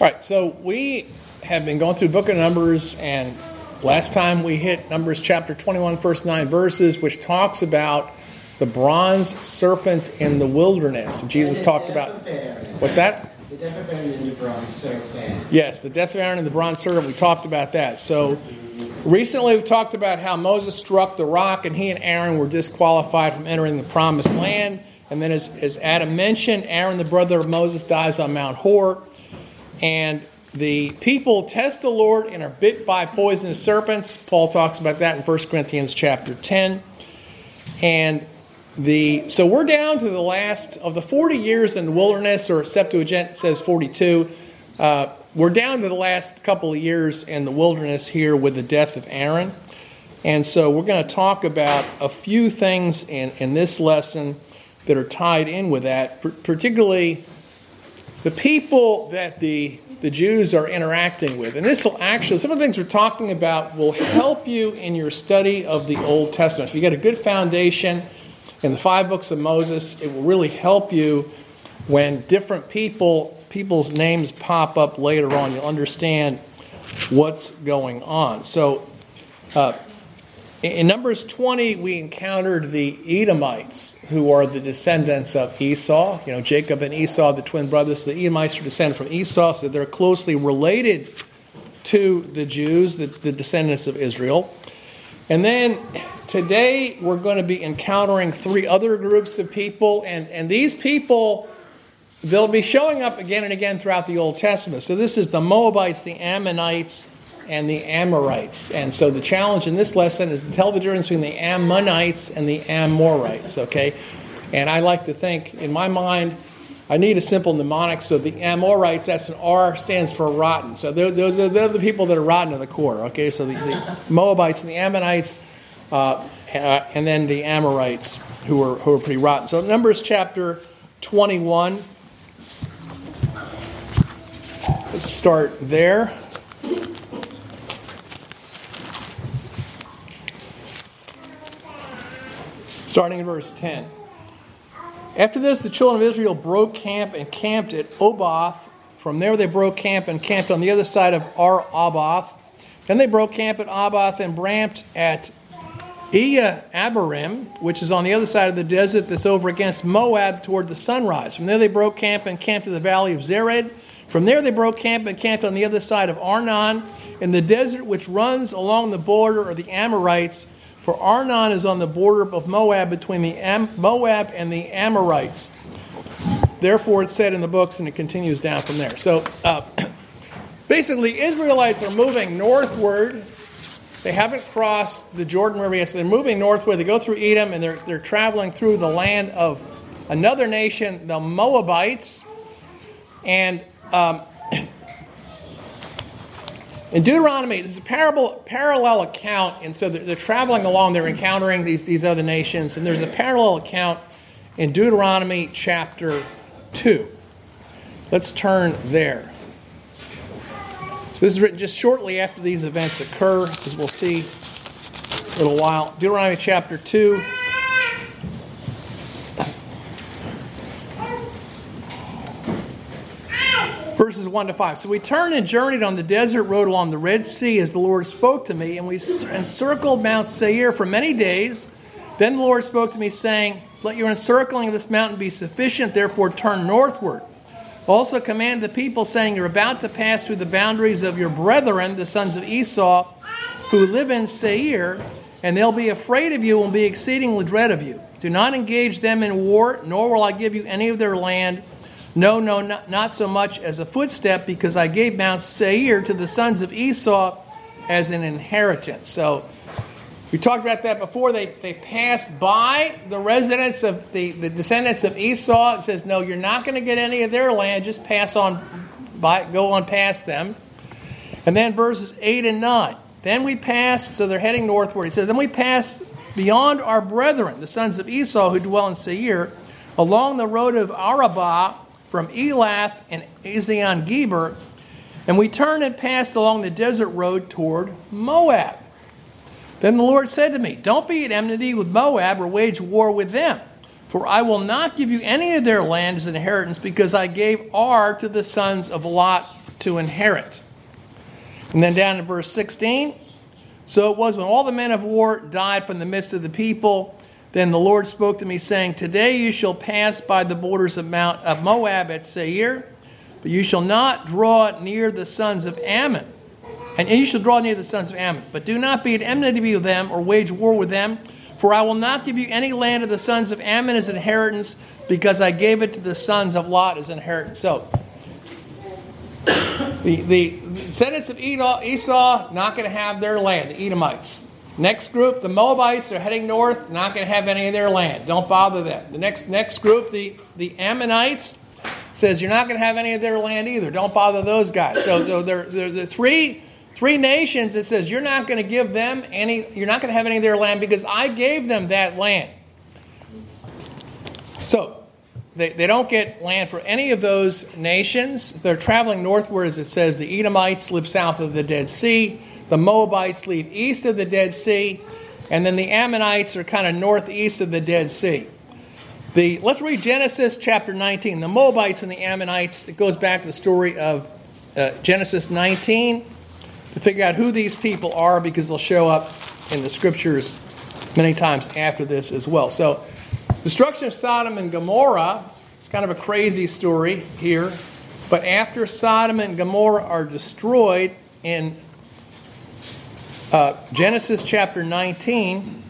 All right, so we have been going through the book of Numbers, and last time we hit Numbers chapter 21, first nine verses, which talks about the bronze serpent in the wilderness. Jesus talked about. What's that? The death of Aaron and the bronze serpent. Yes, the death of Aaron and the bronze serpent. We talked about that. So recently we've talked about how Moses struck the rock and he and Aaron were disqualified from entering the promised land. And then, as, as Adam mentioned, Aaron, the brother of Moses, dies on Mount Hor. And the people test the Lord and are bit by poisonous serpents. Paul talks about that in 1 Corinthians chapter 10. And the so we're down to the last of the 40 years in the wilderness, or Septuagint says 42. Uh, we're down to the last couple of years in the wilderness here with the death of Aaron. And so we're going to talk about a few things in, in this lesson that are tied in with that, particularly the people that the, the Jews are interacting with. And this will actually, some of the things we're talking about will help you in your study of the Old Testament. If you get a good foundation in the five books of Moses, it will really help you when different people people's names pop up later on. You'll understand what's going on. So, uh, in Numbers 20, we encountered the Edomites, who are the descendants of Esau. You know, Jacob and Esau, the twin brothers. The Edomites are descended from Esau, so they're closely related to the Jews, the, the descendants of Israel. And then today, we're going to be encountering three other groups of people, and, and these people they'll be showing up again and again throughout the Old Testament. So this is the Moabites, the Ammonites, and the Amorites. And so the challenge in this lesson is to tell the difference between the Ammonites and the Amorites, okay? And I like to think, in my mind, I need a simple mnemonic. So the Amorites, that's an R, stands for rotten. So they're, those are, they're the people that are rotten to the core, okay? So the, the Moabites and the Ammonites, uh, uh, and then the Amorites, who are, who are pretty rotten. So Numbers chapter 21. Let's start there. Starting in verse 10. After this, the children of Israel broke camp and camped at Oboth. From there, they broke camp and camped on the other side of Ar Oboth. Then they broke camp at Oboth and ramped at Iya Abarim, which is on the other side of the desert that's over against Moab toward the sunrise. From there, they broke camp and camped in the valley of Zered. From there, they broke camp and camped on the other side of Arnon in the desert which runs along the border of the Amorites for Arnon is on the border of Moab between the Am- Moab and the Amorites. Therefore, it's said in the books, and it continues down from there. So, uh, basically, Israelites are moving northward. They haven't crossed the Jordan River yet, so they're moving northward. They go through Edom, and they're, they're traveling through the land of another nation, the Moabites. And um, in Deuteronomy, there's a parable, parallel account, and so they're, they're, traveling along, they're encountering these, these other nations, and there's a parallel account in Deuteronomy chapter 2. Let's turn there. So this is written just shortly after these events occur, as we'll see a little while. Deuteronomy chapter 2. Verses 1 to 5. So we turned and journeyed on the desert road along the Red Sea as the Lord spoke to me, and we encircled Mount Seir for many days. Then the Lord spoke to me, saying, Let your encircling of this mountain be sufficient, therefore turn northward. Also command the people, saying, You're about to pass through the boundaries of your brethren, the sons of Esau, who live in Seir, and they'll be afraid of you and be exceedingly dread of you. Do not engage them in war, nor will I give you any of their land no, no, not, not so much as a footstep, because I gave Mount Seir to the sons of Esau as an inheritance. So we talked about that before. They, they passed by the residents of the, the descendants of Esau. It says, no, you're not going to get any of their land. Just pass on by, go on past them. And then verses 8 and 9. Then we passed, so they're heading northward. He says, then we passed beyond our brethren, the sons of Esau who dwell in Seir, along the road of Arabah from Elath and Ezion Geber, and we turned and passed along the desert road toward Moab. Then the Lord said to me, Don't be at enmity with Moab or wage war with them, for I will not give you any of their land as an inheritance, because I gave Ar to the sons of Lot to inherit. And then down in verse 16 So it was when all the men of war died from the midst of the people. Then the Lord spoke to me, saying, Today you shall pass by the borders of Mount of Moab at Seir, but you shall not draw near the sons of Ammon. And you shall draw near the sons of Ammon. But do not be at enmity with them or wage war with them, for I will not give you any land of the sons of Ammon as inheritance, because I gave it to the sons of Lot as inheritance. So, the, the descendants of Esau not going to have their land, the Edomites. Next group, the Moabites are heading north, not going to have any of their land. Don't bother them. The next next group, the, the Ammonites, says you're not going to have any of their land either. Don't bother those guys. So, so they're, they're the three three nations. It says you're not going to give them any. You're not going to have any of their land because I gave them that land. So they, they don't get land for any of those nations. They're traveling northward, as it says. The Edomites live south of the Dead Sea. The Moabites live east of the Dead Sea. And then the Ammonites are kind of northeast of the Dead Sea. The, let's read Genesis chapter 19. The Moabites and the Ammonites, it goes back to the story of uh, Genesis 19 to figure out who these people are because they'll show up in the scriptures many times after this as well. So, destruction of Sodom and Gomorrah is kind of a crazy story here. But after Sodom and Gomorrah are destroyed in uh, Genesis chapter 19,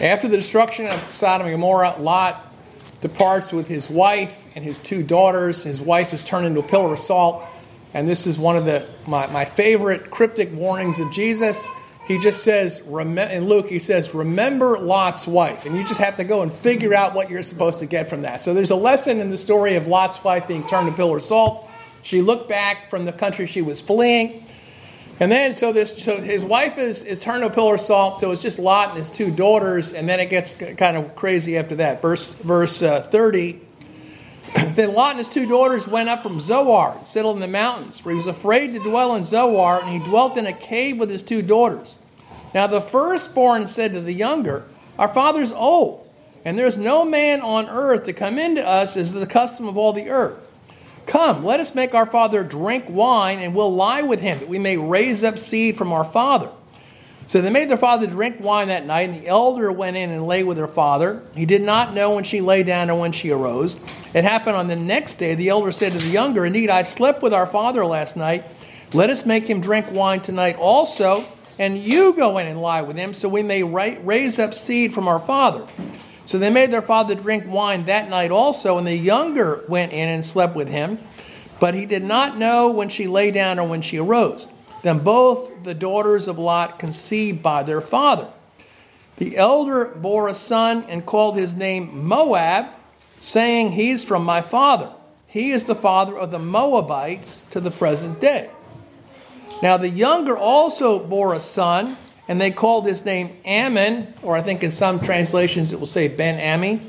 after the destruction of Sodom and Gomorrah, Lot departs with his wife and his two daughters. His wife is turned into a pillar of salt. And this is one of the my, my favorite cryptic warnings of Jesus. He just says, in Luke, he says, remember Lot's wife. And you just have to go and figure out what you're supposed to get from that. So there's a lesson in the story of Lot's wife being turned to pillar of salt. She looked back from the country she was fleeing and then, so this, so his wife is, is turned a pillar of salt. So it's just Lot and his two daughters, and then it gets kind of crazy after that. Verse verse uh, thirty. then Lot and his two daughters went up from Zoar, and settled in the mountains, for he was afraid to dwell in Zoar, and he dwelt in a cave with his two daughters. Now the firstborn said to the younger, "Our father's old, and there is no man on earth to come into us as the custom of all the earth." Come, let us make our father drink wine, and we'll lie with him, that we may raise up seed from our father. So they made their father drink wine that night, and the elder went in and lay with her father. He did not know when she lay down or when she arose. It happened on the next day. The elder said to the younger, Indeed, I slept with our father last night. Let us make him drink wine tonight also, and you go in and lie with him, so we may raise up seed from our father. So they made their father drink wine that night also, and the younger went in and slept with him. But he did not know when she lay down or when she arose. Then both the daughters of Lot conceived by their father. The elder bore a son and called his name Moab, saying, He's from my father. He is the father of the Moabites to the present day. Now the younger also bore a son and they called his name Ammon, or I think in some translations it will say Ben Ami,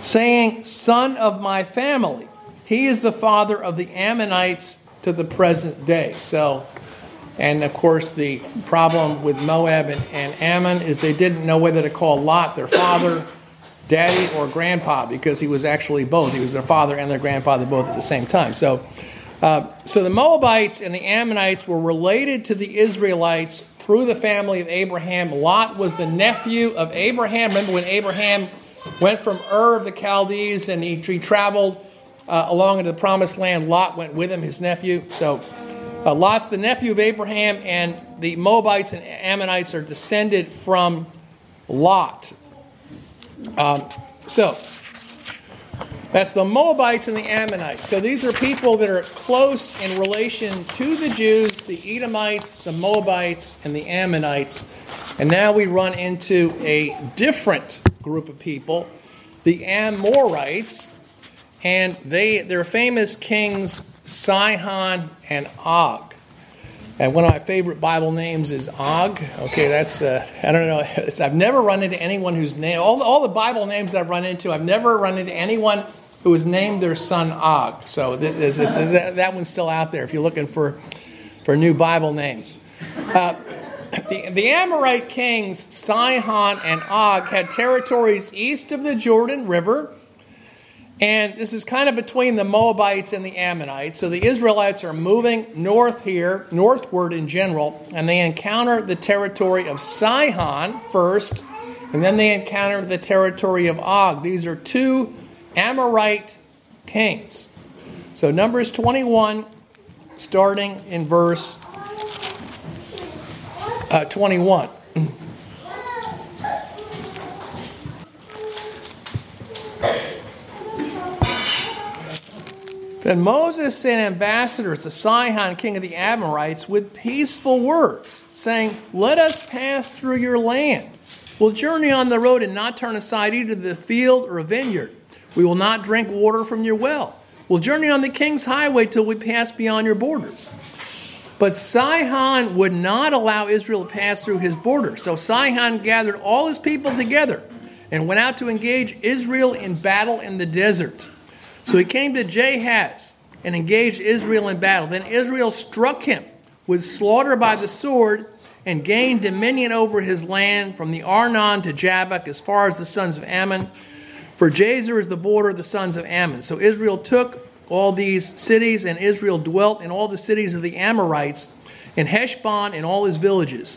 saying, Son of my family. He is the father of the Ammonites to the present day. So, and of course, the problem with Moab and, and Ammon is they didn't know whether to call Lot their father, daddy, or grandpa because he was actually both. He was their father and their grandfather both at the same time. So, uh, so the Moabites and the Ammonites were related to the Israelites through the family of Abraham. Lot was the nephew of Abraham. Remember when Abraham went from Ur of the Chaldees and he, he traveled uh, along into the promised land? Lot went with him, his nephew. So uh, Lot's the nephew of Abraham, and the Moabites and Ammonites are descended from Lot. Um, so that's the Moabites and the Ammonites. So these are people that are close in relation to the Jews, the Edomites, the Moabites, and the Ammonites. And now we run into a different group of people, the Amorites, and they their famous kings Sihon and Og. And one of my favorite Bible names is Og. Okay, that's uh, I don't know. I've never run into anyone whose name all all the Bible names I've run into. I've never run into anyone who has named their son Og. So this, this, that one's still out there if you're looking for, for new Bible names. Uh, the, the Amorite kings Sihon and Og had territories east of the Jordan River And this is kind of between the Moabites and the Ammonites. So the Israelites are moving north here, northward in general, and they encounter the territory of Sihon first, and then they encounter the territory of Og. These are two Amorite kings. So Numbers 21, starting in verse uh, 21. Then Moses sent ambassadors to Sihon, king of the Amorites, with peaceful words, saying, Let us pass through your land. We'll journey on the road and not turn aside either to the field or a vineyard. We will not drink water from your well. We'll journey on the king's highway till we pass beyond your borders. But Sihon would not allow Israel to pass through his border. So Sihon gathered all his people together and went out to engage Israel in battle in the desert. So he came to Jahaz and engaged Israel in battle. Then Israel struck him with slaughter by the sword and gained dominion over his land from the Arnon to Jabbok as far as the sons of Ammon. For Jazer is the border of the sons of Ammon. So Israel took all these cities, and Israel dwelt in all the cities of the Amorites, in Heshbon and all his villages.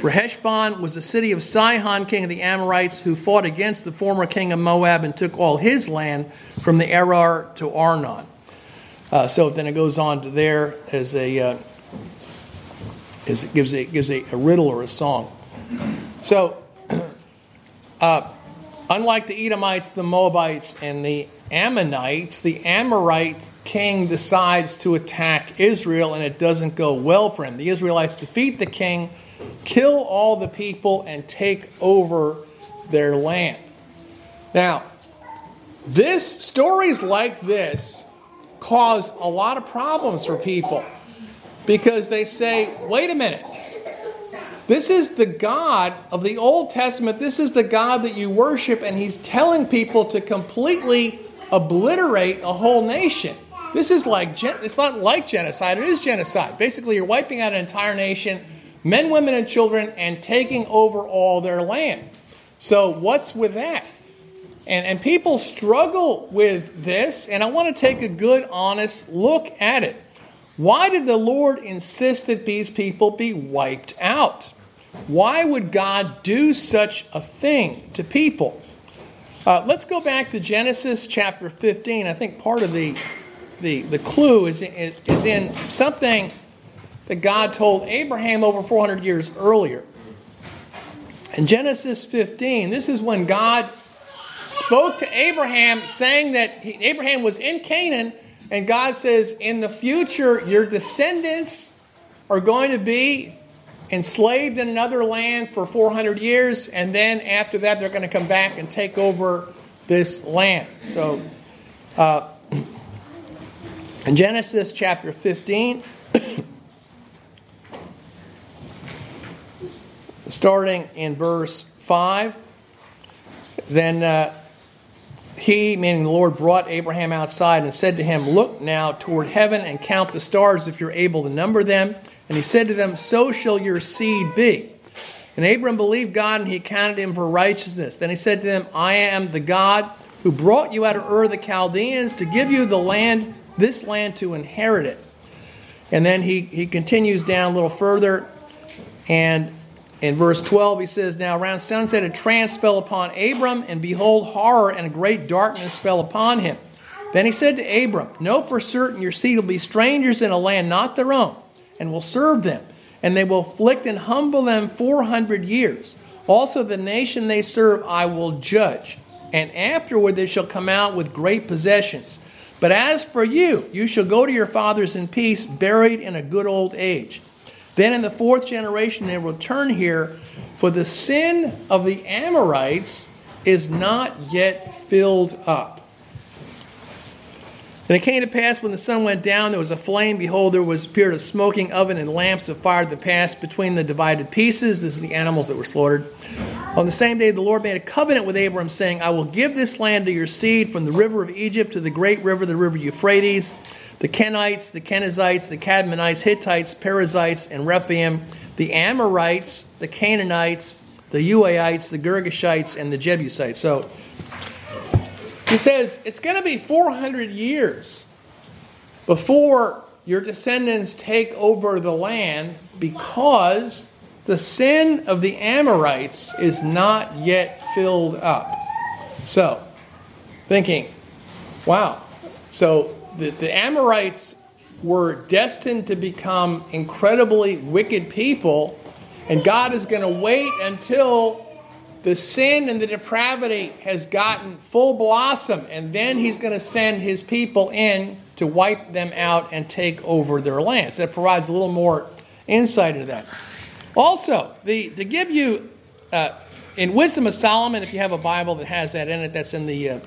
For Heshbon was the city of Sihon, king of the Amorites, who fought against the former king of Moab and took all his land from the Aroer to Arnon. Uh, so then it goes on to there as a uh, as it gives a gives a, a, riddle or a song. So, uh, unlike the Edomites, the Moabites, and the Ammonites, the Amorite king decides to attack Israel, and it doesn't go well for him. The Israelites defeat the king, kill all the people, and take over their land. Now, this stories like this cause a lot of problems for people because they say, wait a minute. This is the God of the Old Testament. This is the God that you worship, and He's telling people to completely obliterate a whole nation. This is like, it's not like genocide, it is genocide. Basically, you're wiping out an entire nation, men, women, and children, and taking over all their land. So, what's with that? And, and people struggle with this, and I want to take a good, honest look at it. Why did the Lord insist that these people be wiped out? Why would God do such a thing to people? Uh, let's go back to Genesis chapter 15. I think part of the, the, the clue is, is, in something that God told Abraham over 400 years earlier. In Genesis 15, this is when God spoke to Abraham, saying that he, Abraham was in Canaan, and God says, In the future, your descendants are going to be enslaved in another land for 400 years, and then after that, they're going to come back and take over this land. So, uh, in Genesis chapter 15, starting in verse 5, then uh, he, meaning the Lord, brought Abraham outside and said to him, Look now toward heaven and count the stars if you're able to number them. And he said to them, So shall your seed be. And Abram believed God, and he counted him for righteousness. Then he said to them, I am the God who brought you out of Ur the Chaldeans to give you the land, this land to inherit it. And then he, he continues down a little further, and in verse 12, he says, Now around sunset a trance fell upon Abram, and behold, horror and a great darkness fell upon him. Then he said to Abram, Know for certain your seed will be strangers in a land not their own, and will serve them, and they will afflict and humble them 400 years. Also, the nation they serve I will judge, and afterward they shall come out with great possessions. But as for you, you shall go to your fathers in peace, buried in a good old age. Then in the fourth generation, they will return here, for the sin of the Amorites is not yet filled up. And it came to pass when the sun went down, there was a flame. Behold, there was appeared a smoking oven and lamps of fire that passed between the divided pieces. This is the animals that were slaughtered. On the same day, the Lord made a covenant with Abram, saying, I will give this land to your seed from the river of Egypt to the great river, the river Euphrates the Kenites, the Kenizzites, the Cadmonites, Hittites, Perizzites, and Rephaim, the Amorites, the Canaanites, the Uaites, the Girgashites, and the Jebusites. So He says it's going to be 400 years before your descendants take over the land because the sin of the Amorites is not yet filled up. So, thinking, wow, so the, the Amorites were destined to become incredibly wicked people, and God is going to wait until the sin and the depravity has gotten full blossom, and then He's going to send His people in to wipe them out and take over their lands. That provides a little more insight into that. Also, the, to give you, uh, in Wisdom of Solomon, if you have a Bible that has that in it, that's in the, uh,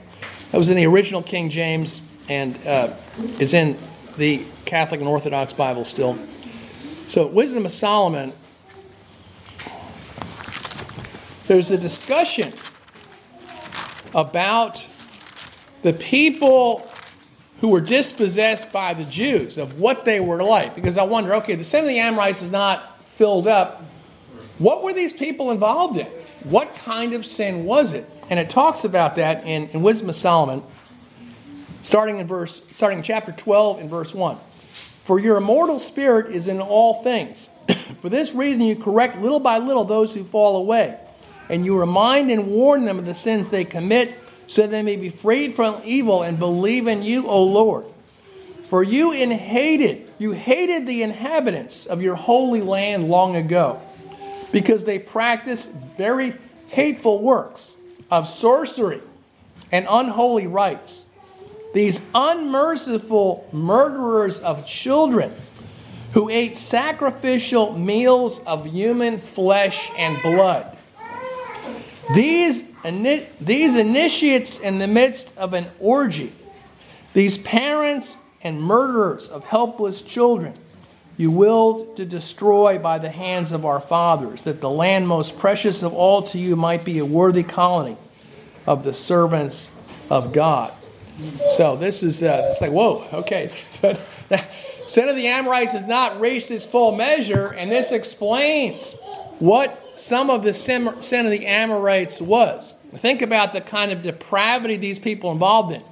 that was in the original King James and uh, is in the Catholic and Orthodox Bible still. So, Wisdom of Solomon, there's a discussion about the people who were dispossessed by the Jews of what they were like. Because I wonder, okay, the sin of the Amorites is not filled up. What were these people involved in? What kind of sin was it? And it talks about that in, in Wisdom of Solomon, starting in verse, starting in chapter 12 and verse 1. For your immortal spirit is in all things. For this reason you correct little by little those who fall away, and you remind and warn them of the sins they commit so they may be freed from evil and believe in you, O Lord. For you in hated, you hated the inhabitants of your holy land long ago, because they practiced very hateful works of sorcery and unholy rites. These unmerciful murderers of children who ate sacrificial meals of human flesh and blood. These these initiates in the midst of an orgy, these parents and murderers of helpless children, you willed to destroy by the hands of our fathers, that the land most precious of all to you might be a worthy colony of the servants of God. So this is uh, it's like whoa, okay. Sin of the Amorites has not reached its full measure, and this explains what some of the sin of the Amorites was. Think about the kind of depravity these people involved in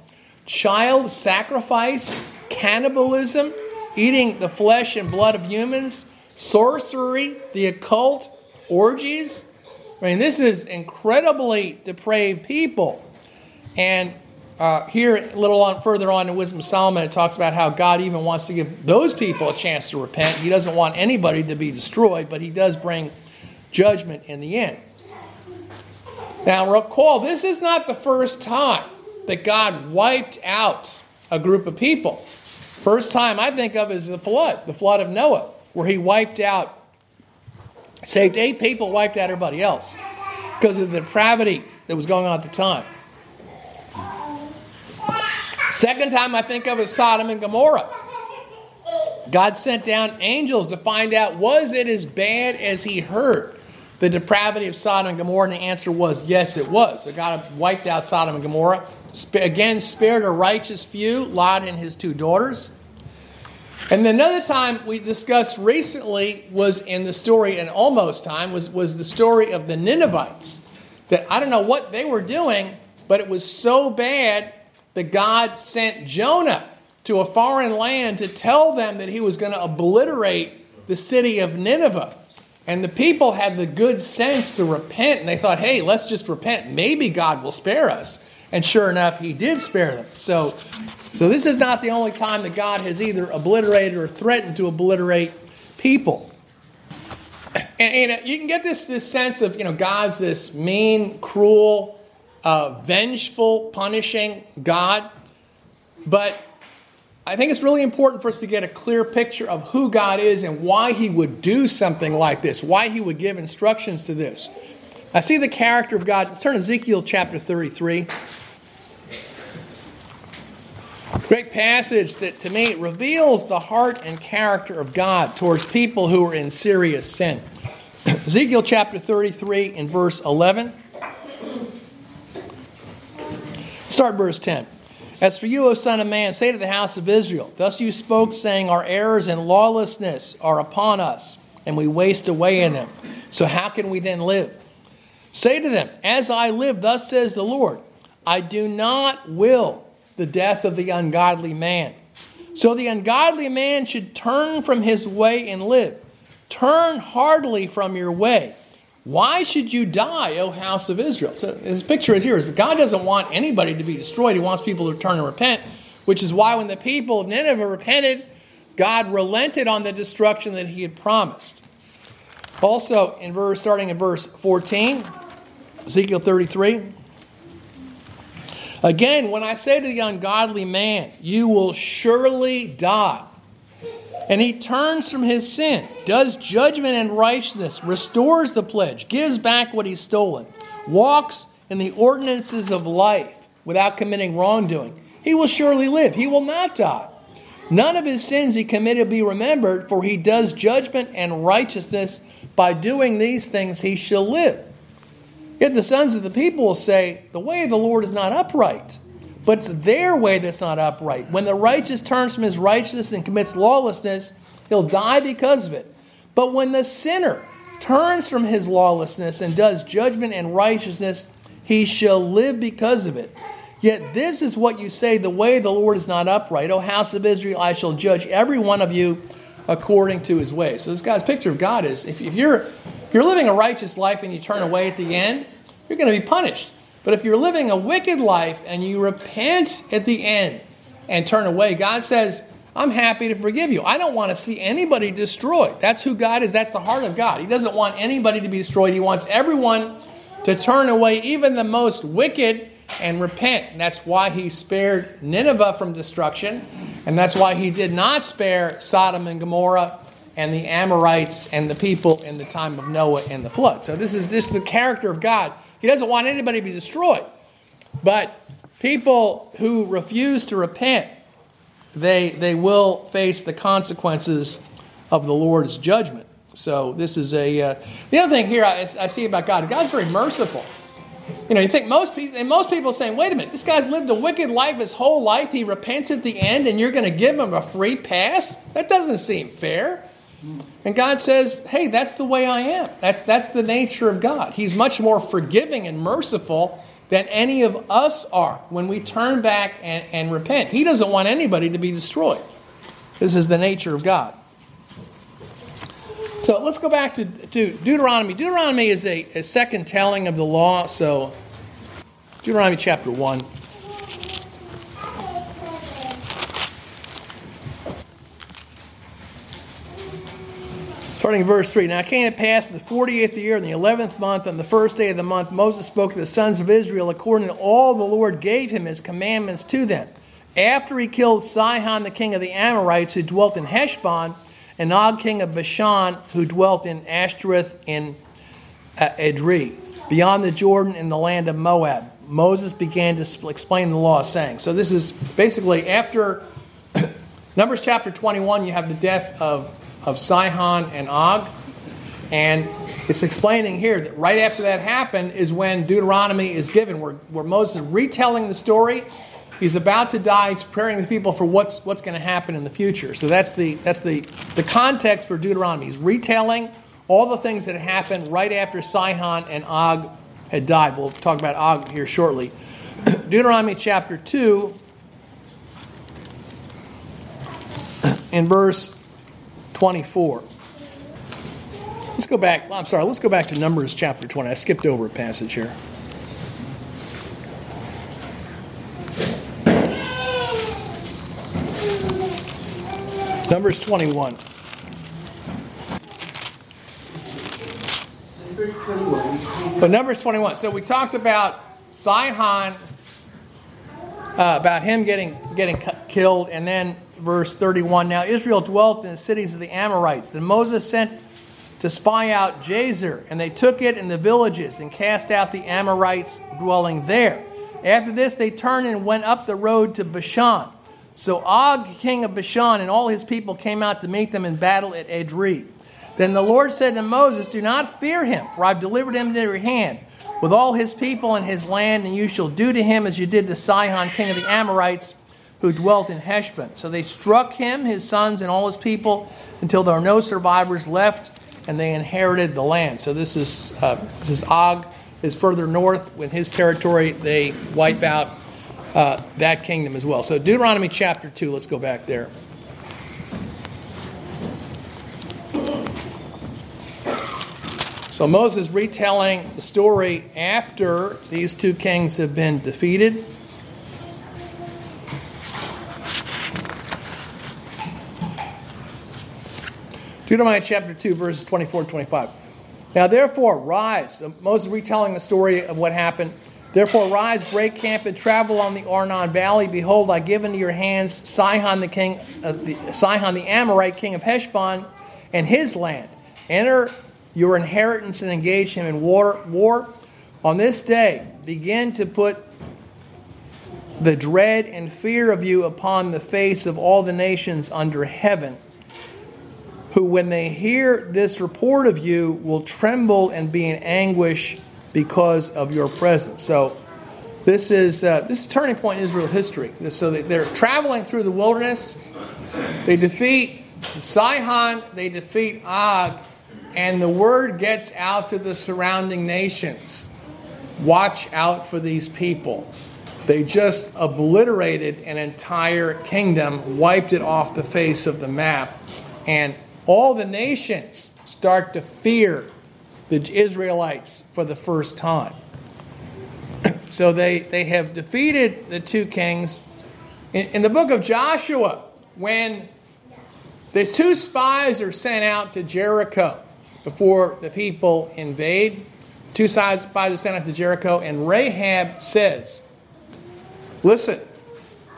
child sacrifice, cannibalism, eating the flesh and blood of humans, sorcery, the occult, orgies. I mean, this is incredibly depraved people. And uh, here, a little on, further on in Wisdom of Solomon, it talks about how God even wants to give those people a chance to repent. He doesn't want anybody to be destroyed, but He does bring judgment in the end. Now, recall, this is not the first time that God wiped out a group of people. First time I think of is the flood, the flood of Noah, where he wiped out, saved eight people, wiped out everybody else because of the depravity that was going on at the time. Second time I think of is Sodom and Gomorrah. God sent down angels to find out was it as bad as he heard the depravity of Sodom and Gomorrah? And the answer was yes, it was. So God wiped out Sodom and Gomorrah. Again, spared a righteous few, Lot and his two daughters. And another time we discussed recently was in the story, and almost time, was, was the story of the Ninevites. That I don't know what they were doing, but it was so bad that God sent Jonah to a foreign land to tell them that he was going to obliterate the city of Nineveh. And the people had the good sense to repent, and they thought, hey, let's just repent. Maybe God will spare us. And sure enough, he did spare them. So, so this is not the only time that God has either obliterated or threatened to obliterate people. And, and you can get this, this sense of, you know, God's this mean, cruel, uh, vengeful, punishing God. But I think it's really important for us to get a clear picture of who God is and why He would do something like this, why He would give instructions to this. I see the character of God. Let's turn to Ezekiel chapter 33. Great passage that to me reveals the heart and character of God towards people who are in serious sin. Ezekiel chapter 33 in verse 11. Start verse 10. As for you, O Son of Man, say to the house of Israel, Thus you spoke, saying, Our errors and lawlessness are upon us, and we waste away in them. So how can we then live? Say to them, As I live, thus says the Lord, I do not will the death of the ungodly man. So the ungodly man should turn from his way and live. Turn heartily from your way. Why should you die, O house of Israel? So his picture is here is that God doesn't want anybody to be destroyed. He wants people to turn and repent, which is why when the people of Nineveh repented, God relented on the destruction that he had promised. Also, in verse starting in verse 14, Ezekiel 33. Again, when I say to the ungodly man, you will surely die, and he turns from his sin, does judgment and righteousness, restores the pledge, gives back what he's stolen, walks in the ordinances of life without committing wrongdoing, he will surely live. He will not die. None of his sins he committed will be remembered, for he does judgment and righteousness. By doing these things, he shall live. Yet the sons of the people will say, The way of the Lord is not upright, but it's their way that's not upright. When the righteous turns from his righteousness and commits lawlessness, he'll die because of it. But when the sinner turns from his lawlessness and does judgment and righteousness, he shall live because of it. Yet this is what you say the way the Lord is not upright. O house of Israel, I shall judge every one of you according to his way. So this guy's picture of God is if, if you're if you're living a righteous life and you turn away at the end, you're going to be punished. But if you're living a wicked life and you repent at the end and turn away, God says, I'm happy to forgive you. I don't want to see anybody destroyed. That's who God is. That's the heart of God. He doesn't want anybody to be destroyed. He wants everyone to turn away, even the most wicked, and repent. And that's why he spared Nineveh from destruction. And that's why he did not spare Sodom and Gomorrah and the Amorites and the people in the time of Noah and the flood. So this is just the character of God. He doesn't want anybody to be destroyed. But people who refuse to repent, they, they will face the consequences of the Lord's judgment. So this is a uh, the other thing here I, I see about God. God's very merciful. You know, you think most people, and most people are saying, wait a minute, this guy's lived a wicked life his whole life. He repents at the end, and you're going to give him a free pass? That doesn't seem fair. And God says, hey, that's the way I am. That's, that's the nature of God. He's much more forgiving and merciful than any of us are when we turn back and, and repent. He doesn't want anybody to be destroyed. This is the nature of God. So let's go back to, to Deuteronomy. Deuteronomy is a, a second telling of the law. So, Deuteronomy chapter 1. Starting in verse 3. Now it came to pass in the 48th year, in the 11th month, on the first day of the month, Moses spoke to the sons of Israel according to all the Lord gave him his commandments to them. After he killed Sihon, the king of the Amorites, who dwelt in Heshbon, and Og, king of Bashan, who dwelt in Ashtaroth in uh, Edrei, beyond the Jordan in the land of Moab. Moses began to explain the law, saying, So this is basically after Numbers chapter 21, you have the death of of Sihon and Og. And it's explaining here that right after that happened is when Deuteronomy is given, where, where Moses is retelling the story. He's about to die. He's preparing the people for what's, what's going to happen in the future. So that's, the, that's the, the context for Deuteronomy. He's retelling all the things that happened right after Sihon and Og had died. We'll talk about Og here shortly. Deuteronomy chapter 2, in verse 24. Let's go back. I'm sorry, let's go back to Numbers chapter 20. I skipped over a passage here. Numbers 21. But Numbers 21. So we talked about Sihon, uh, about him getting getting killed, and then verse 31. Now Israel dwelt in the cities of the Amorites. Then Moses sent to spy out Jazer, and they took it in the villages and cast out the Amorites dwelling there. After this, they turned and went up the road to Bashan. So Og, king of Bashan, and all his people came out to meet them in battle at Edrei. Then the Lord said to Moses, Do not fear him, for I've delivered him into your hand, with all his people and his land, and you shall do to him as you did to Sihon, king of the Amorites who dwelt in Heshbon. So they struck him, his sons, and all his people until there were no survivors left, and they inherited the land. So this is uh, this is Og is further north. In his territory, they wipe out uh, that kingdom as well. So, Deuteronomy chapter 2, let's go back there. So, Moses retelling the story after these two kings have been defeated. Deuteronomy chapter 2, verses 24 25. Now, therefore, rise. Moses retelling the story of what happened. Therefore, rise, break camp, and travel on the Arnon Valley. Behold, I give into your hands Sihon the king, uh, the, Sihon the Amorite, king of Heshbon, and his land. Enter your inheritance and engage him in war. war. On this day, begin to put the dread and fear of you upon the face of all the nations under heaven who, when they hear this report of you, will tremble and be in anguish because of your presence. So, this is uh, this is turning point in Israel history. So they're traveling through the wilderness. They defeat Sihon. They defeat Og, and the word gets out to the surrounding nations. Watch out for these people. They just obliterated an entire kingdom, wiped it off the face of the map, and all the nations start to fear the Israelites for the first time. so they, they have defeated the two kings. In, in the book of Joshua, when these two spies are sent out to Jericho before the people invade, two spies are sent out to Jericho, and Rahab says, Listen,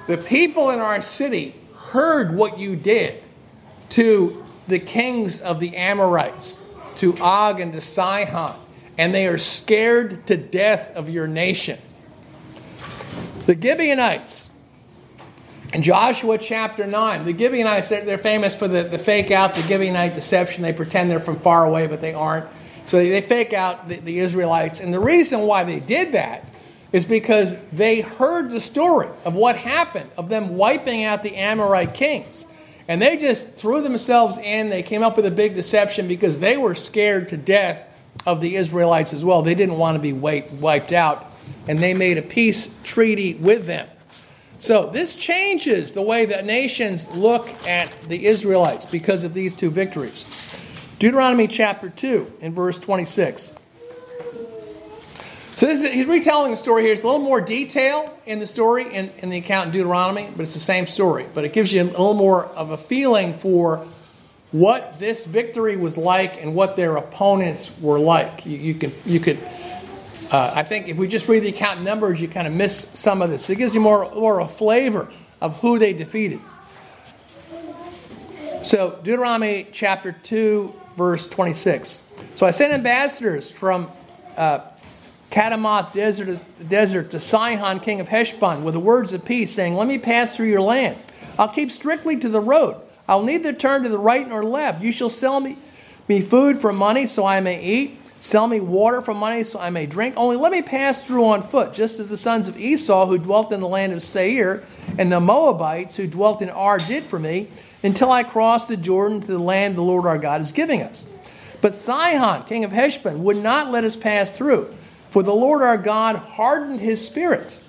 the people in our city heard what you did to the kings of the Amorites, to Og and to Sihon, and they are scared to death of your nation. The Gibeonites, in Joshua chapter 9, the Gibeonites, they're, they're famous for the, the fake out, the Gibeonite deception. They pretend they're from far away, but they aren't. So they, they fake out the, the Israelites. And the reason why they did that is because they heard the story of what happened, of them wiping out the Amorite kings. And they just threw themselves in. They came up with a big deception because they were scared to death of the Israelites as well. They didn't want to be wiped out. And they made a peace treaty with them. So this changes the way that nations look at the Israelites because of these two victories. Deuteronomy chapter 2 in verse 26. So this is, he's retelling the story here. It's a little more detail in the story in, in the account in Deuteronomy, but it's the same story. But it gives you a little more of a feeling for what this victory was like and what their opponents were like. You, you can you could uh, I think if we just read the account numbers, you kind of miss some of this. It gives you more more a flavor of who they defeated. So Deuteronomy chapter two, verse twenty six. So I sent ambassadors from uh, Kedemoth desert, desert to Sihon, king of Heshbon, with the words of peace, saying, Let me pass through your land. I'll keep strictly to the road. I'll neither turn to the right nor left. You shall sell me, me food for money so I may eat. Sell me water for money so I may drink. Only let me pass through on foot, just as the sons of Esau who dwelt in the land of Seir and the Moabites who dwelt in Ar did for me, until I crossed the Jordan to the land the Lord our God is giving us. But Sihon, king of Heshbon, would not let us pass through. For the Lord our God hardened his spirit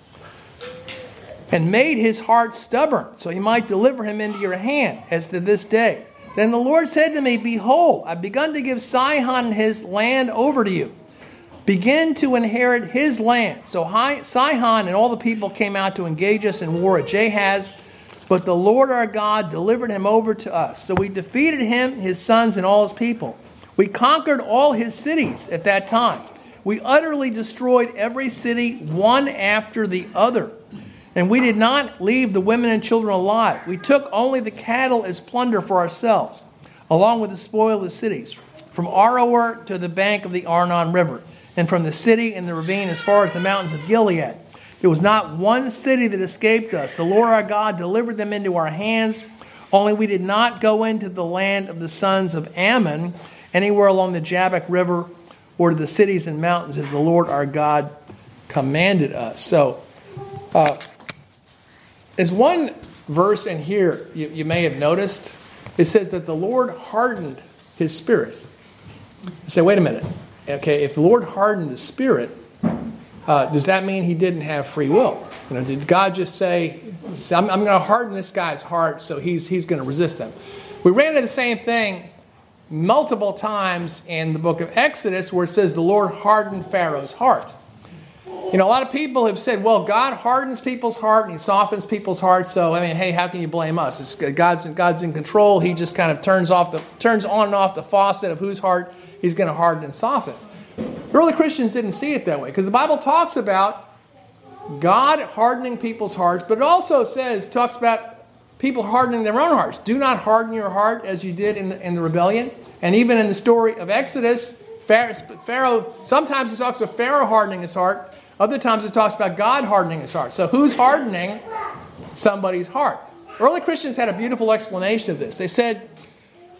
and made his heart stubborn, so he might deliver him into your hand, as to this day. Then the Lord said to me, Behold, I've begun to give Sihon his land over to you. Begin to inherit his land. So Sihon and all the people came out to engage us in war at Jahaz, but the Lord our God delivered him over to us. So we defeated him, his sons, and all his people. We conquered all his cities at that time we utterly destroyed every city one after the other. And we did not leave the women and children alive. We took only the cattle as plunder for ourselves, along with the spoil of the cities, from Aroer to the bank of the Arnon River, and from the city and the ravine as far as the mountains of Gilead. There was not one city that escaped us. The Lord our God delivered them into our hands, only we did not go into the land of the sons of Ammon, anywhere along the Jabbok River or to the cities and mountains as the Lord our God commanded us. So, uh, there's one verse in here you, you may have noticed. It says that the Lord hardened his spirit. You say, wait a minute. Okay, if the Lord hardened his spirit, uh, does that mean he didn't have free will? You know, did God just say, I'm, I'm going to harden this guy's heart so he's, he's going to resist them? We ran into the same thing multiple times in the book of Exodus where it says the Lord hardened Pharaoh's heart. You know, a lot of people have said, well, God hardens people's heart and he softens people's heart. So, I mean, hey, how can you blame us? It's, God's, God's in control. He just kind of turns off the turns on and off the faucet of whose heart he's going to harden and soften. Early Christians didn't see it that way because the Bible talks about God hardening people's hearts, but it also says, talks about people hardening their own hearts. Do not harden your heart as you did in the, in the rebellion. And even in the story of Exodus, Pharaoh, sometimes it talks of Pharaoh hardening his heart, other times it talks about God hardening his heart. So who's hardening somebody's heart? Early Christians had a beautiful explanation of this. They said,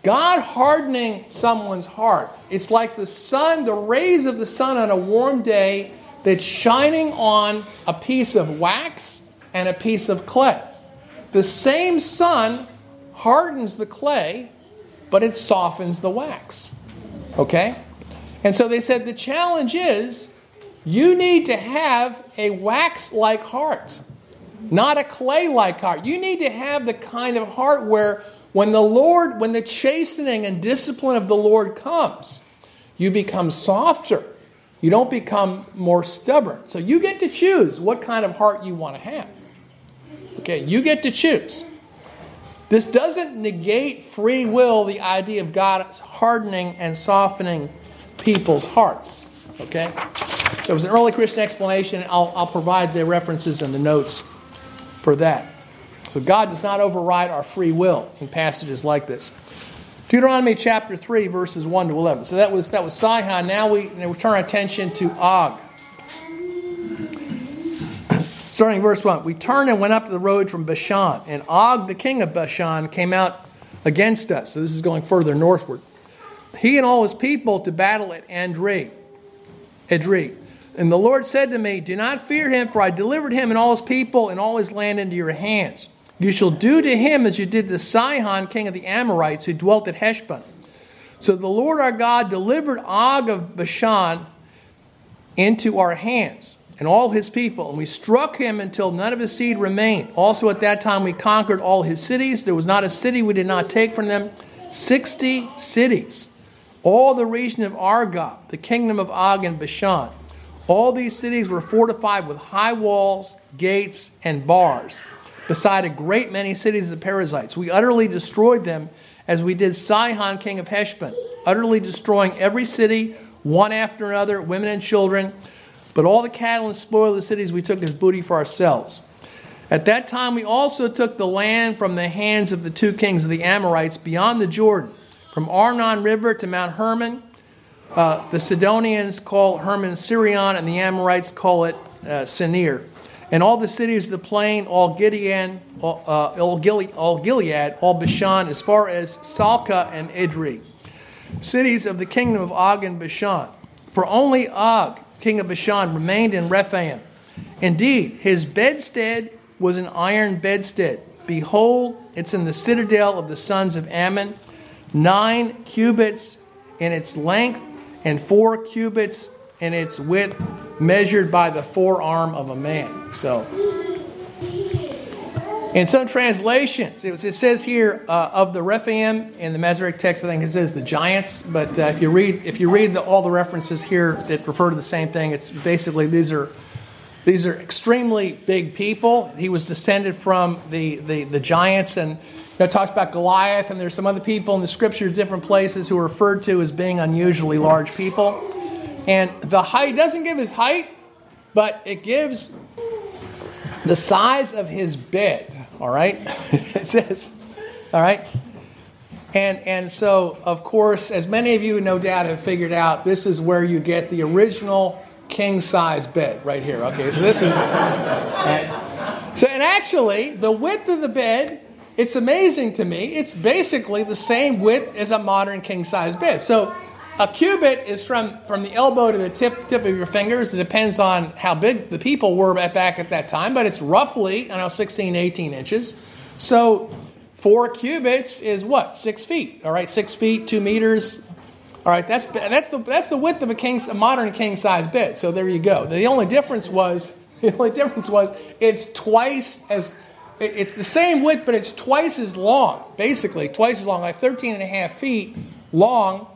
God hardening someone's heart. It's like the sun, the rays of the sun on a warm day that's shining on a piece of wax and a piece of clay. The same sun hardens the clay, but it softens the wax. Okay? And so they said the challenge is you need to have a wax like heart, not a clay like heart. You need to have the kind of heart where when the Lord, when the chastening and discipline of the Lord comes, you become softer. You don't become more stubborn. So you get to choose what kind of heart you want to have. Okay, you get to choose. This doesn't negate free will, the idea of God hardening and softening people's hearts. Okay? There was an early Christian explanation. I'll, I'll provide the references and the notes for that. So God does not override our free will in passages like this. Deuteronomy chapter 3, verses 1 to 11. So that was, that was Sihon. Now we, we turn our attention to Og. Starting verse 1. We turned and went up to the road from Bashan, and Og, the king of Bashan, came out against us. So this is going further northward. He and all his people to battle at Andri. Edrei. And the Lord said to me, Do not fear him, for I delivered him and all his people and all his land into your hands. You shall do to him as you did to Sihon, king of the Amorites, who dwelt at Heshbon. So the Lord our God delivered Og of Bashan into our hands and all his people, and we struck him until none of his seed remained. Also at that time we conquered all his cities. There was not a city we did not take from them. Sixty cities all the region of Argob, the kingdom of Og and Bashan. All these cities were fortified with high walls, gates, and bars, beside a great many cities of the Perizzites. We utterly destroyed them as we did Sihon, king of Heshbon, utterly destroying every city, one after another, women and children. But all the cattle and spoil of the cities we took as booty for ourselves. At that time, we also took the land from the hands of the two kings of the Amorites beyond the Jordan from Arnon River to Mount Hermon. Uh, the Sidonians call Hermon Sirion, and the Amorites call it uh, Senir. And all the cities of the plain, all Gideon, all, uh, all Gilead, all Bashan, as far as Salcah and Edrei. Cities of the kingdom of Og and Bashan. For only Og, king of Bashan, remained in Rephaim. Indeed, his bedstead was an iron bedstead. Behold, it's in the citadel of the sons of Ammon nine cubits in its length and four cubits in its width, measured by the forearm of a man. So, in some translations, it, was, it says here uh, of the Rephaim in the Masoretic text. I think it says the giants, but uh, if you read if you read the, all the references here that refer to the same thing, it's basically these are these are extremely big people. He was descended from the the, the giants and know, it talks about Goliath, and there's some other people in the scripture, different places, who are referred to as being unusually large people. And the height doesn't give his height, but it gives the size of his bed. All right, it says, all right. And, and so, of course, as many of you no doubt have figured out, this is where you get the original king size bed right here. Okay, so this is. Right. So, and actually, the width of the bed it's amazing to me. It's basically the same width as a modern king size bed. So a cubit is from, from the elbow to the tip, tip of your fingers. It depends on how big the people were back at that time, but it's roughly, I know, 16, 18 inches. So four cubits is what? Six feet, all right? Six feet, two meters. All right, that's that's the that's the width of a king a modern king size bed. So there you go. The only difference was the only difference was it's twice as it's the same width, but it's twice as long, basically twice as long, like 13 and a half feet long.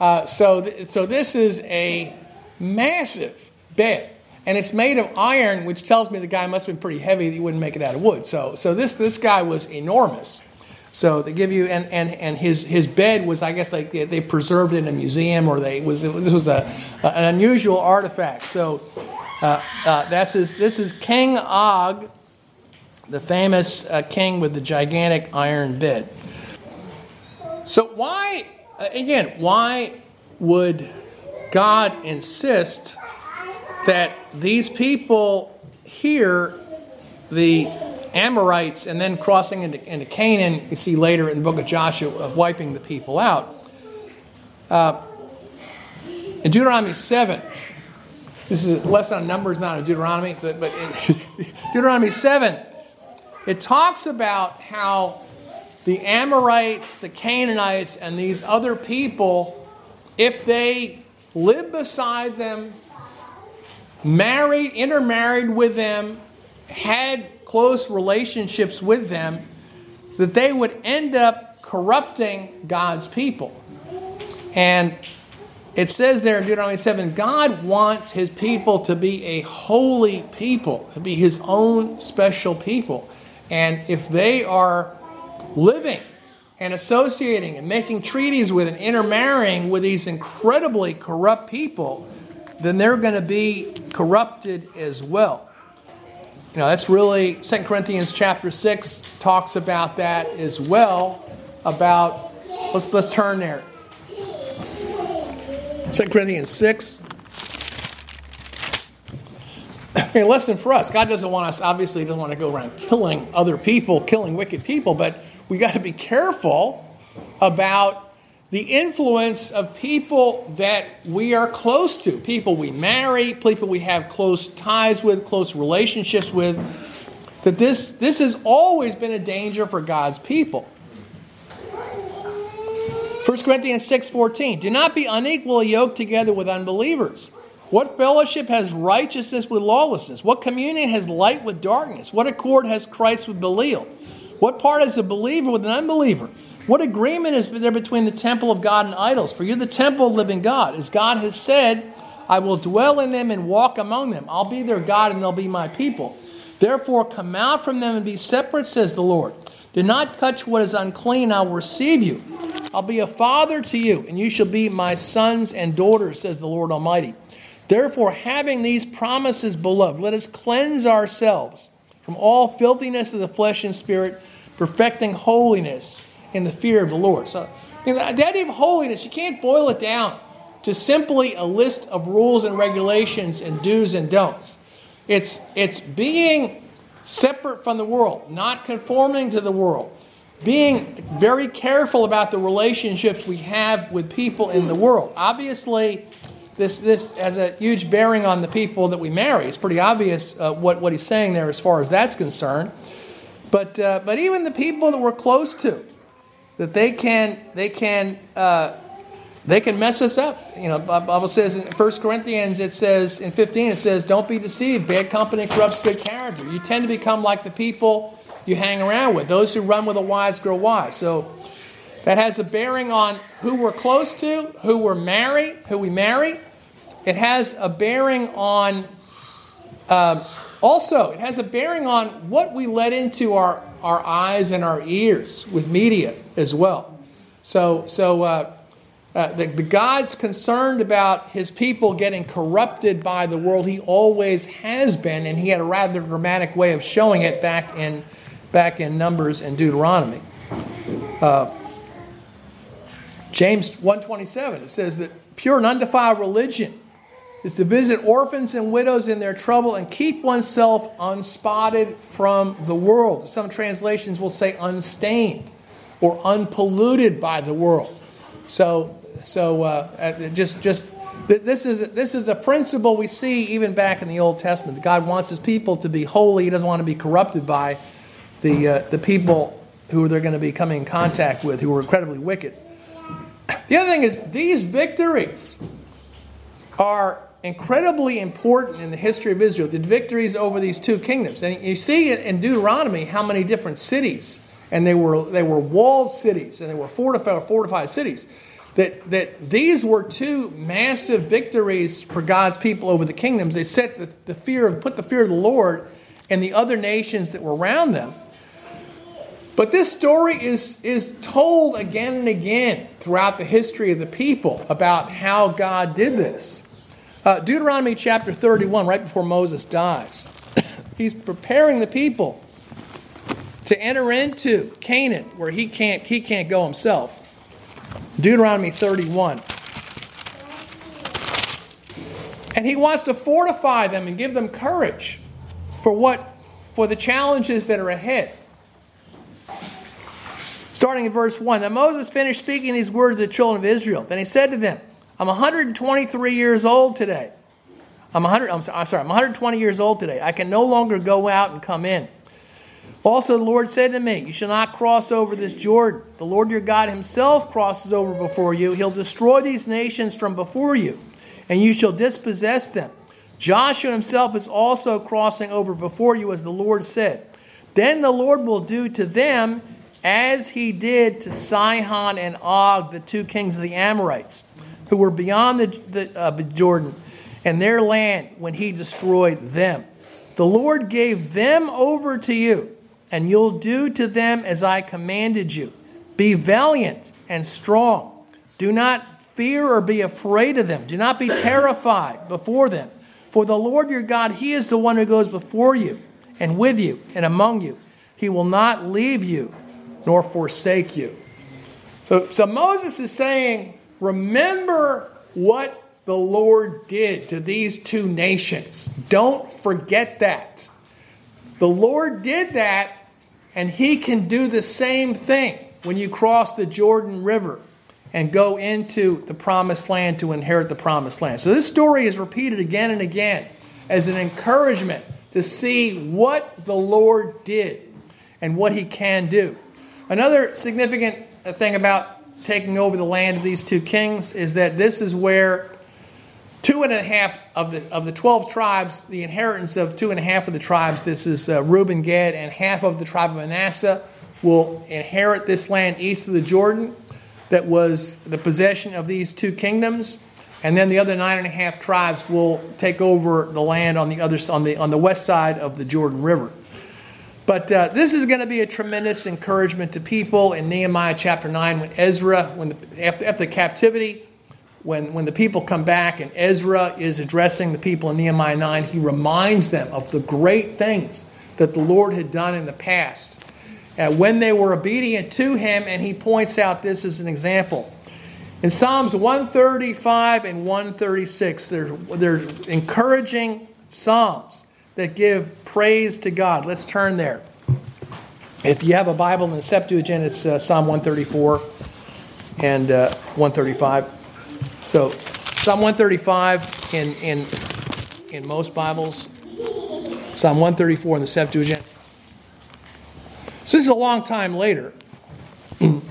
Uh, so th- so this is a massive bed and it's made of iron, which tells me the guy must have been pretty heavy that he wouldn't make it out of wood. So, so this, this guy was enormous. So they give you, and, and, and his, his bed was, I guess, like they, they preserved it in a museum or they was, this was a, an unusual artifact. So uh, uh, that's his, this is King Og, the famous uh, king with the gigantic iron bed. So why, again, why would God insist that these people here, the Amorites, and then crossing into, into, Canaan, you see later in the book of Joshua of wiping the people out. Uh, in Deuteronomy 7, this is less on numbers, not on Deuteronomy, but, but in Deuteronomy 7, it talks about how the Amorites, the Canaanites, and these other people, if they lived beside them married, intermarried with them, had close relationships with them, that they would end up corrupting God's people. And it says there in Deuteronomy 7 God wants his people to be a holy people, to be his own special people. And if they are living and associating and making treaties with and intermarrying with these incredibly corrupt people, then they're going to be corrupted as well. You know, that's really 2 Corinthians chapter 6 talks about that as well. About let's let's turn there. 2 Corinthians 6. A lesson for us. God doesn't want us, obviously, doesn't want to go around killing other people, killing wicked people, but we got to be careful about the influence of people that we are close to, people we marry, people we have close ties with, close relationships with, that this, this has always been a danger for God's people. 1 Corinthians 6:14 Do not be unequally yoked together with unbelievers. What fellowship has righteousness with lawlessness? What communion has light with darkness? What accord has Christ with Belial? What part is a believer with an unbeliever? What agreement is there between the temple of God and idols? For you're the temple of living God. As God has said, I will dwell in them and walk among them. I'll be their God and they'll be my people. Therefore, come out from them and be separate, says the Lord. Do not touch what is unclean, I will receive you. I'll be a father to you, and you shall be my sons and daughters, says the Lord Almighty. Therefore, having these promises, beloved, let us cleanse ourselves from all filthiness of the flesh and spirit, perfecting holiness in the fear of the Lord. So, I mean, the idea of holiness, you can't boil it down to simply a list of rules and regulations and do's and don'ts. It's, it's being separate from the world, not conforming to the world, being very careful about the relationships we have with people in the world. Obviously, this, this has a huge bearing on the people that we marry. It's pretty obvious uh, what, what he's saying there as far as that's concerned. But, uh, but even the people that we're close to, that they can they can uh, they can mess us up. You know, Bible says in 1 Corinthians, it says in 15, it says, "Don't be deceived. Bad company corrupts good character." You tend to become like the people you hang around with. Those who run with the wise grow wise. So that has a bearing on who we're close to, who we're married, who we marry. It has a bearing on. Um, also, it has a bearing on what we let into our, our eyes and our ears with media as well. So, so uh, uh, the, the God's concerned about his people getting corrupted by the world. He always has been, and he had a rather dramatic way of showing it back in, back in Numbers and Deuteronomy. Uh, James 127, it says that pure and undefiled religion is to visit orphans and widows in their trouble and keep oneself unspotted from the world. Some translations will say unstained or unpolluted by the world. So, so uh, uh just just this is this is a principle we see even back in the Old Testament. God wants His people to be holy. He doesn't want to be corrupted by the uh, the people who they're going to be coming in contact with, who are incredibly wicked. The other thing is, these victories are incredibly important in the history of Israel, the victories over these two kingdoms. And you see in Deuteronomy how many different cities, and they were, they were walled cities, and they were fortified, fortified cities, that, that these were two massive victories for God's people over the kingdoms. They set the, the fear of, put the fear of the Lord in the other nations that were around them. But this story is, is told again and again throughout the history of the people about how God did this. Uh, Deuteronomy chapter 31, right before Moses dies, he's preparing the people to enter into Canaan, where he can't, he can't go himself. Deuteronomy 31. And he wants to fortify them and give them courage for what for the challenges that are ahead. Starting in verse 1. Now Moses finished speaking these words to the children of Israel. Then he said to them, I'm 123 years old today. I'm 100 I'm sorry, I'm 120 years old today. I can no longer go out and come in. Also, the Lord said to me, You shall not cross over this Jordan. The Lord your God himself crosses over before you. He'll destroy these nations from before you, and you shall dispossess them. Joshua himself is also crossing over before you, as the Lord said. Then the Lord will do to them as he did to Sihon and Og, the two kings of the Amorites, who were beyond the, the uh, Jordan and their land when he destroyed them. The Lord gave them over to you, and you'll do to them as I commanded you. Be valiant and strong. Do not fear or be afraid of them. Do not be terrified before them. For the Lord your God, He is the one who goes before you and with you and among you. He will not leave you nor forsake you. So, so Moses is saying, remember what the Lord did to these two nations. Don't forget that. The Lord did that, and He can do the same thing when you cross the Jordan River and go into the promised land to inherit the promised land. So, this story is repeated again and again as an encouragement to see what the Lord did and what He can do. Another significant thing about taking over the land of these two kings is that this is where two and a half of the of the twelve tribes, the inheritance of two and a half of the tribes. This is uh, Reuben, Gad, and half of the tribe of Manasseh will inherit this land east of the Jordan, that was the possession of these two kingdoms. And then the other nine and a half tribes will take over the land on the other on the on the west side of the Jordan River. But uh, this is going to be a tremendous encouragement to people in Nehemiah chapter 9 when Ezra, when the, after, after the captivity, when, when the people come back and Ezra is addressing the people in Nehemiah 9, he reminds them of the great things that the Lord had done in the past. Uh, when they were obedient to him, and he points out this as an example. In Psalms 135 and 136, there's, there's encouraging Psalms that give praise to God. Let's turn there. If you have a Bible in the Septuagint, it's uh, Psalm 134 and uh, 135. So, Psalm 135 in, in, in most Bibles, Psalm 134 in the Septuagint. So, this is a long time later.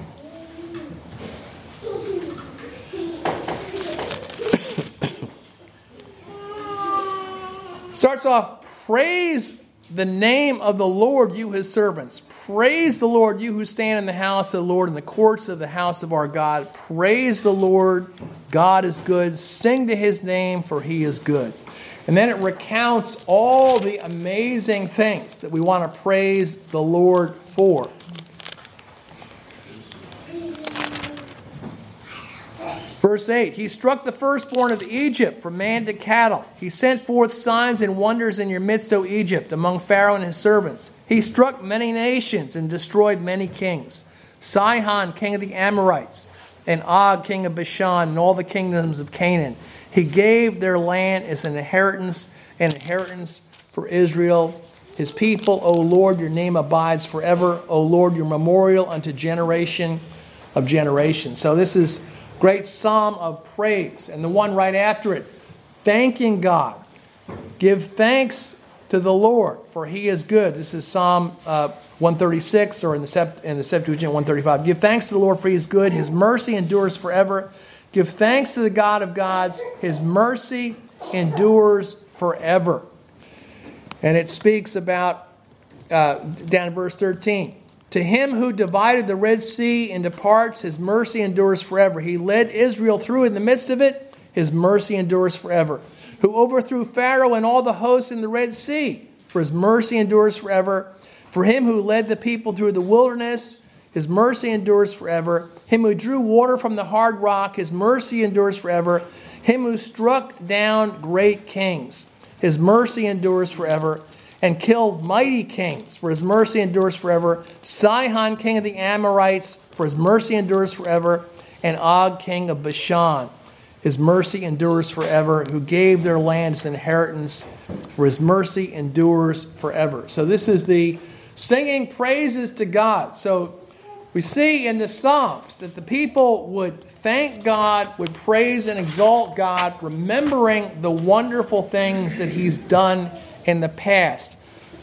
Starts off Praise the name of the Lord, you his servants. Praise the Lord, you who stand in the house of the Lord, in the courts of the house of our God. Praise the Lord, God is good. Sing to his name, for he is good. And then it recounts all the amazing things that we want to praise the Lord for. Verse 8 He struck the firstborn of Egypt from man to cattle. He sent forth signs and wonders in your midst, O Egypt, among Pharaoh and his servants. He struck many nations and destroyed many kings Sihon, king of the Amorites, and Og, king of Bashan, and all the kingdoms of Canaan. He gave their land as an inheritance, an inheritance for Israel, his people. O Lord, your name abides forever. O Lord, your memorial unto generation of generations. So this is great psalm of praise. And the one right after it, thanking God. Give thanks to the Lord, for he is good. This is Psalm uh, 136, or in the, Sept- in the Septuagint 135. Give thanks to the Lord, for he is good. His mercy endures forever. Give thanks to the God of gods. His mercy endures forever. And it speaks about, uh, down in verse 13. To him who divided the Red Sea into parts, his mercy endures forever. He led Israel through in the midst of it, his mercy endures forever. Who overthrew Pharaoh and all the hosts in the Red Sea, for his mercy endures forever. For him who led the people through the wilderness, his mercy endures forever. Him who drew water from the hard rock, his mercy endures forever. Him who struck down great kings, his mercy endures forever. And killed mighty kings, for his mercy endures forever. Sihon, king of the Amorites, for his mercy endures forever. And Og, king of Bashan, his mercy endures forever. Who gave their land as inheritance, for his mercy endures forever. So this is the singing praises to God. So we see in the Psalms that the people would thank God, would praise and exalt God, remembering the wonderful things that He's done in the past,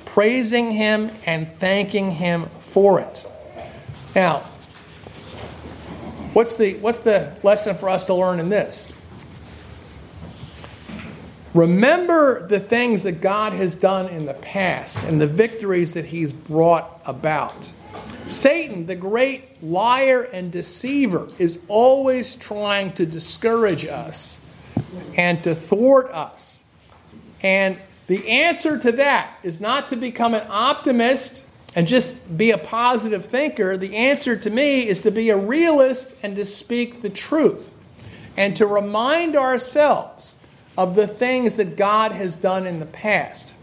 praising Him and thanking Him for it. Now, what's the, what's the lesson for us to learn in this? Remember the things that God has done in the past and the victories that He's brought about. Satan, the great liar and deceiver, is always trying to discourage us and to thwart us. And the answer to that is not to become an optimist and just be a positive thinker. The answer to me is to be a realist and to speak the truth and to remind ourselves of the things that God has done in the past.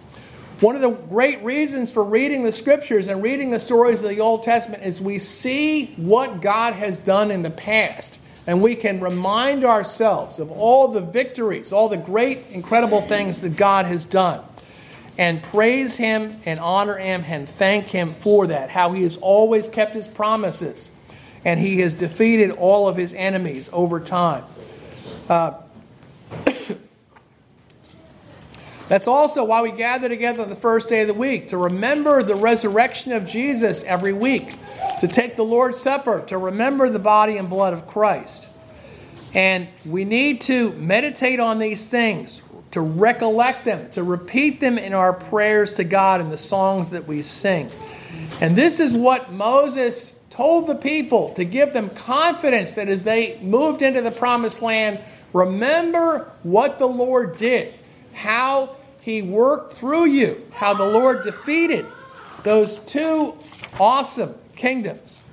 One of the great reasons for reading the scriptures and reading the stories of the Old Testament is we see what God has done in the past. And we can remind ourselves of all the victories, all the great, incredible things that God has done. And praise Him and honor Him and thank Him for that. How He has always kept His promises and He has defeated all of His enemies over time. Uh, That's also why we gather together the first day of the week, to remember the resurrection of Jesus every week, to take the Lord's Supper, to remember the body and blood of Christ. And we need to meditate on these things, to recollect them, to repeat them in our prayers to God and the songs that we sing. And this is what Moses told the people to give them confidence that as they moved into the promised land, remember what the Lord did how he worked through you, how the Lord defeated those two awesome kingdoms.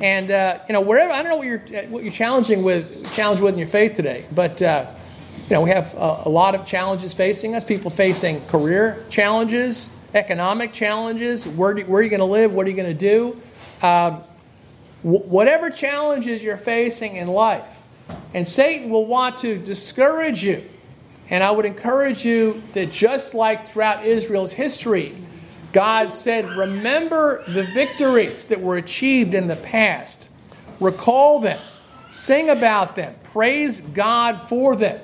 And uh, you know, wherever I don't know what you're what you're challenging with challenged with in your faith today, but uh, you know, we have a, a, lot of challenges facing us. People facing career challenges, economic challenges. Where, do, where are you going to live? What are you going to do? Um, wh- whatever challenges you're facing in life, and Satan will want to discourage you and I would encourage you that just like throughout Israel's history, God said, Remember the victories that were achieved in the past. Recall them, sing about them, praise God for them.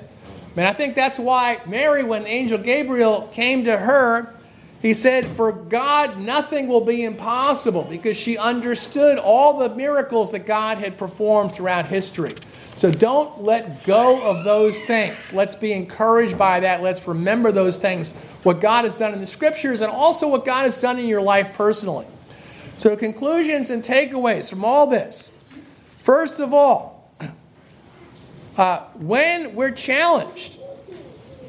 And I think that's why Mary, when angel Gabriel came to her, he said, For God, nothing will be impossible because she understood all the miracles that God had performed throughout history. So don't let go of those things. Let's be encouraged by that. Let's remember those things, what God has done in the scriptures, and also what God has done in your life personally. So, conclusions and takeaways from all this. First of all, uh, when we're challenged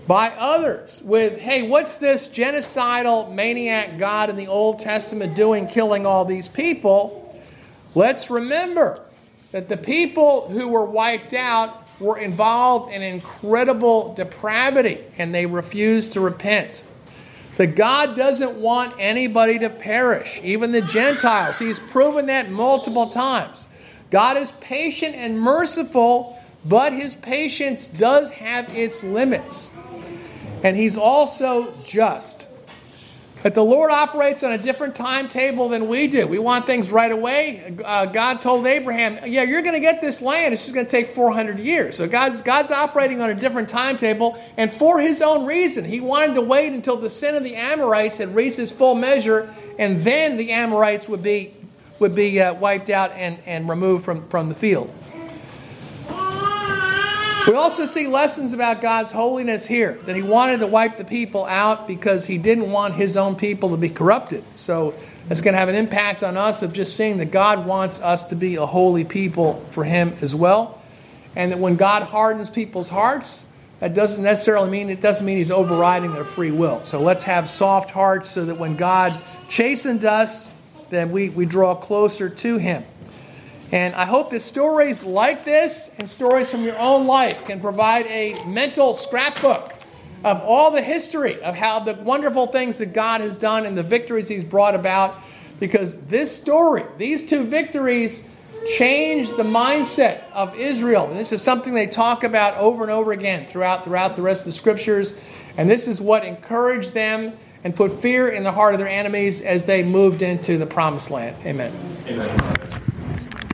by others with, hey, what's this genocidal maniac God in the Old Testament doing, killing all these people? Let's remember that the people who were wiped out were involved in incredible depravity and they refused to repent. That God doesn't want anybody to perish, even the Gentiles. He's proven that multiple times. God is patient and merciful, but his patience does have its limits. And he's also just. But the Lord operates on a different timetable than we do. We want things right away. Uh, God told Abraham, "Yeah, you're going to get this land. It's just going to take 400 years." So God's God's operating on a different timetable, and for His own reason. He wanted to wait until the sin of the Amorites had reached its full measure, and then the Amorites would be would be uh, wiped out and, and removed from, from the field. We also see lessons about God's holiness here that He wanted to wipe the people out because He didn't want His own people to be corrupted. So it's going to have an impact on us of just seeing that God wants us to be a holy people for Him as well. And that when God hardens people's hearts, that doesn't necessarily mean it doesn't mean He's overriding their free will. So let's have soft hearts so that when God chastens us, then we, we draw closer to Him. And I hope that stories like this and stories from your own life can provide a mental scrapbook of all the history of how the wonderful things that God has done and the victories He's brought about. Because this story, these two victories, changed the mindset of Israel. And this is something they talk about over and over again throughout, throughout the rest of the scriptures. And this is what encouraged them and put fear in the heart of their enemies as they moved into the promised land. Amen. Amen.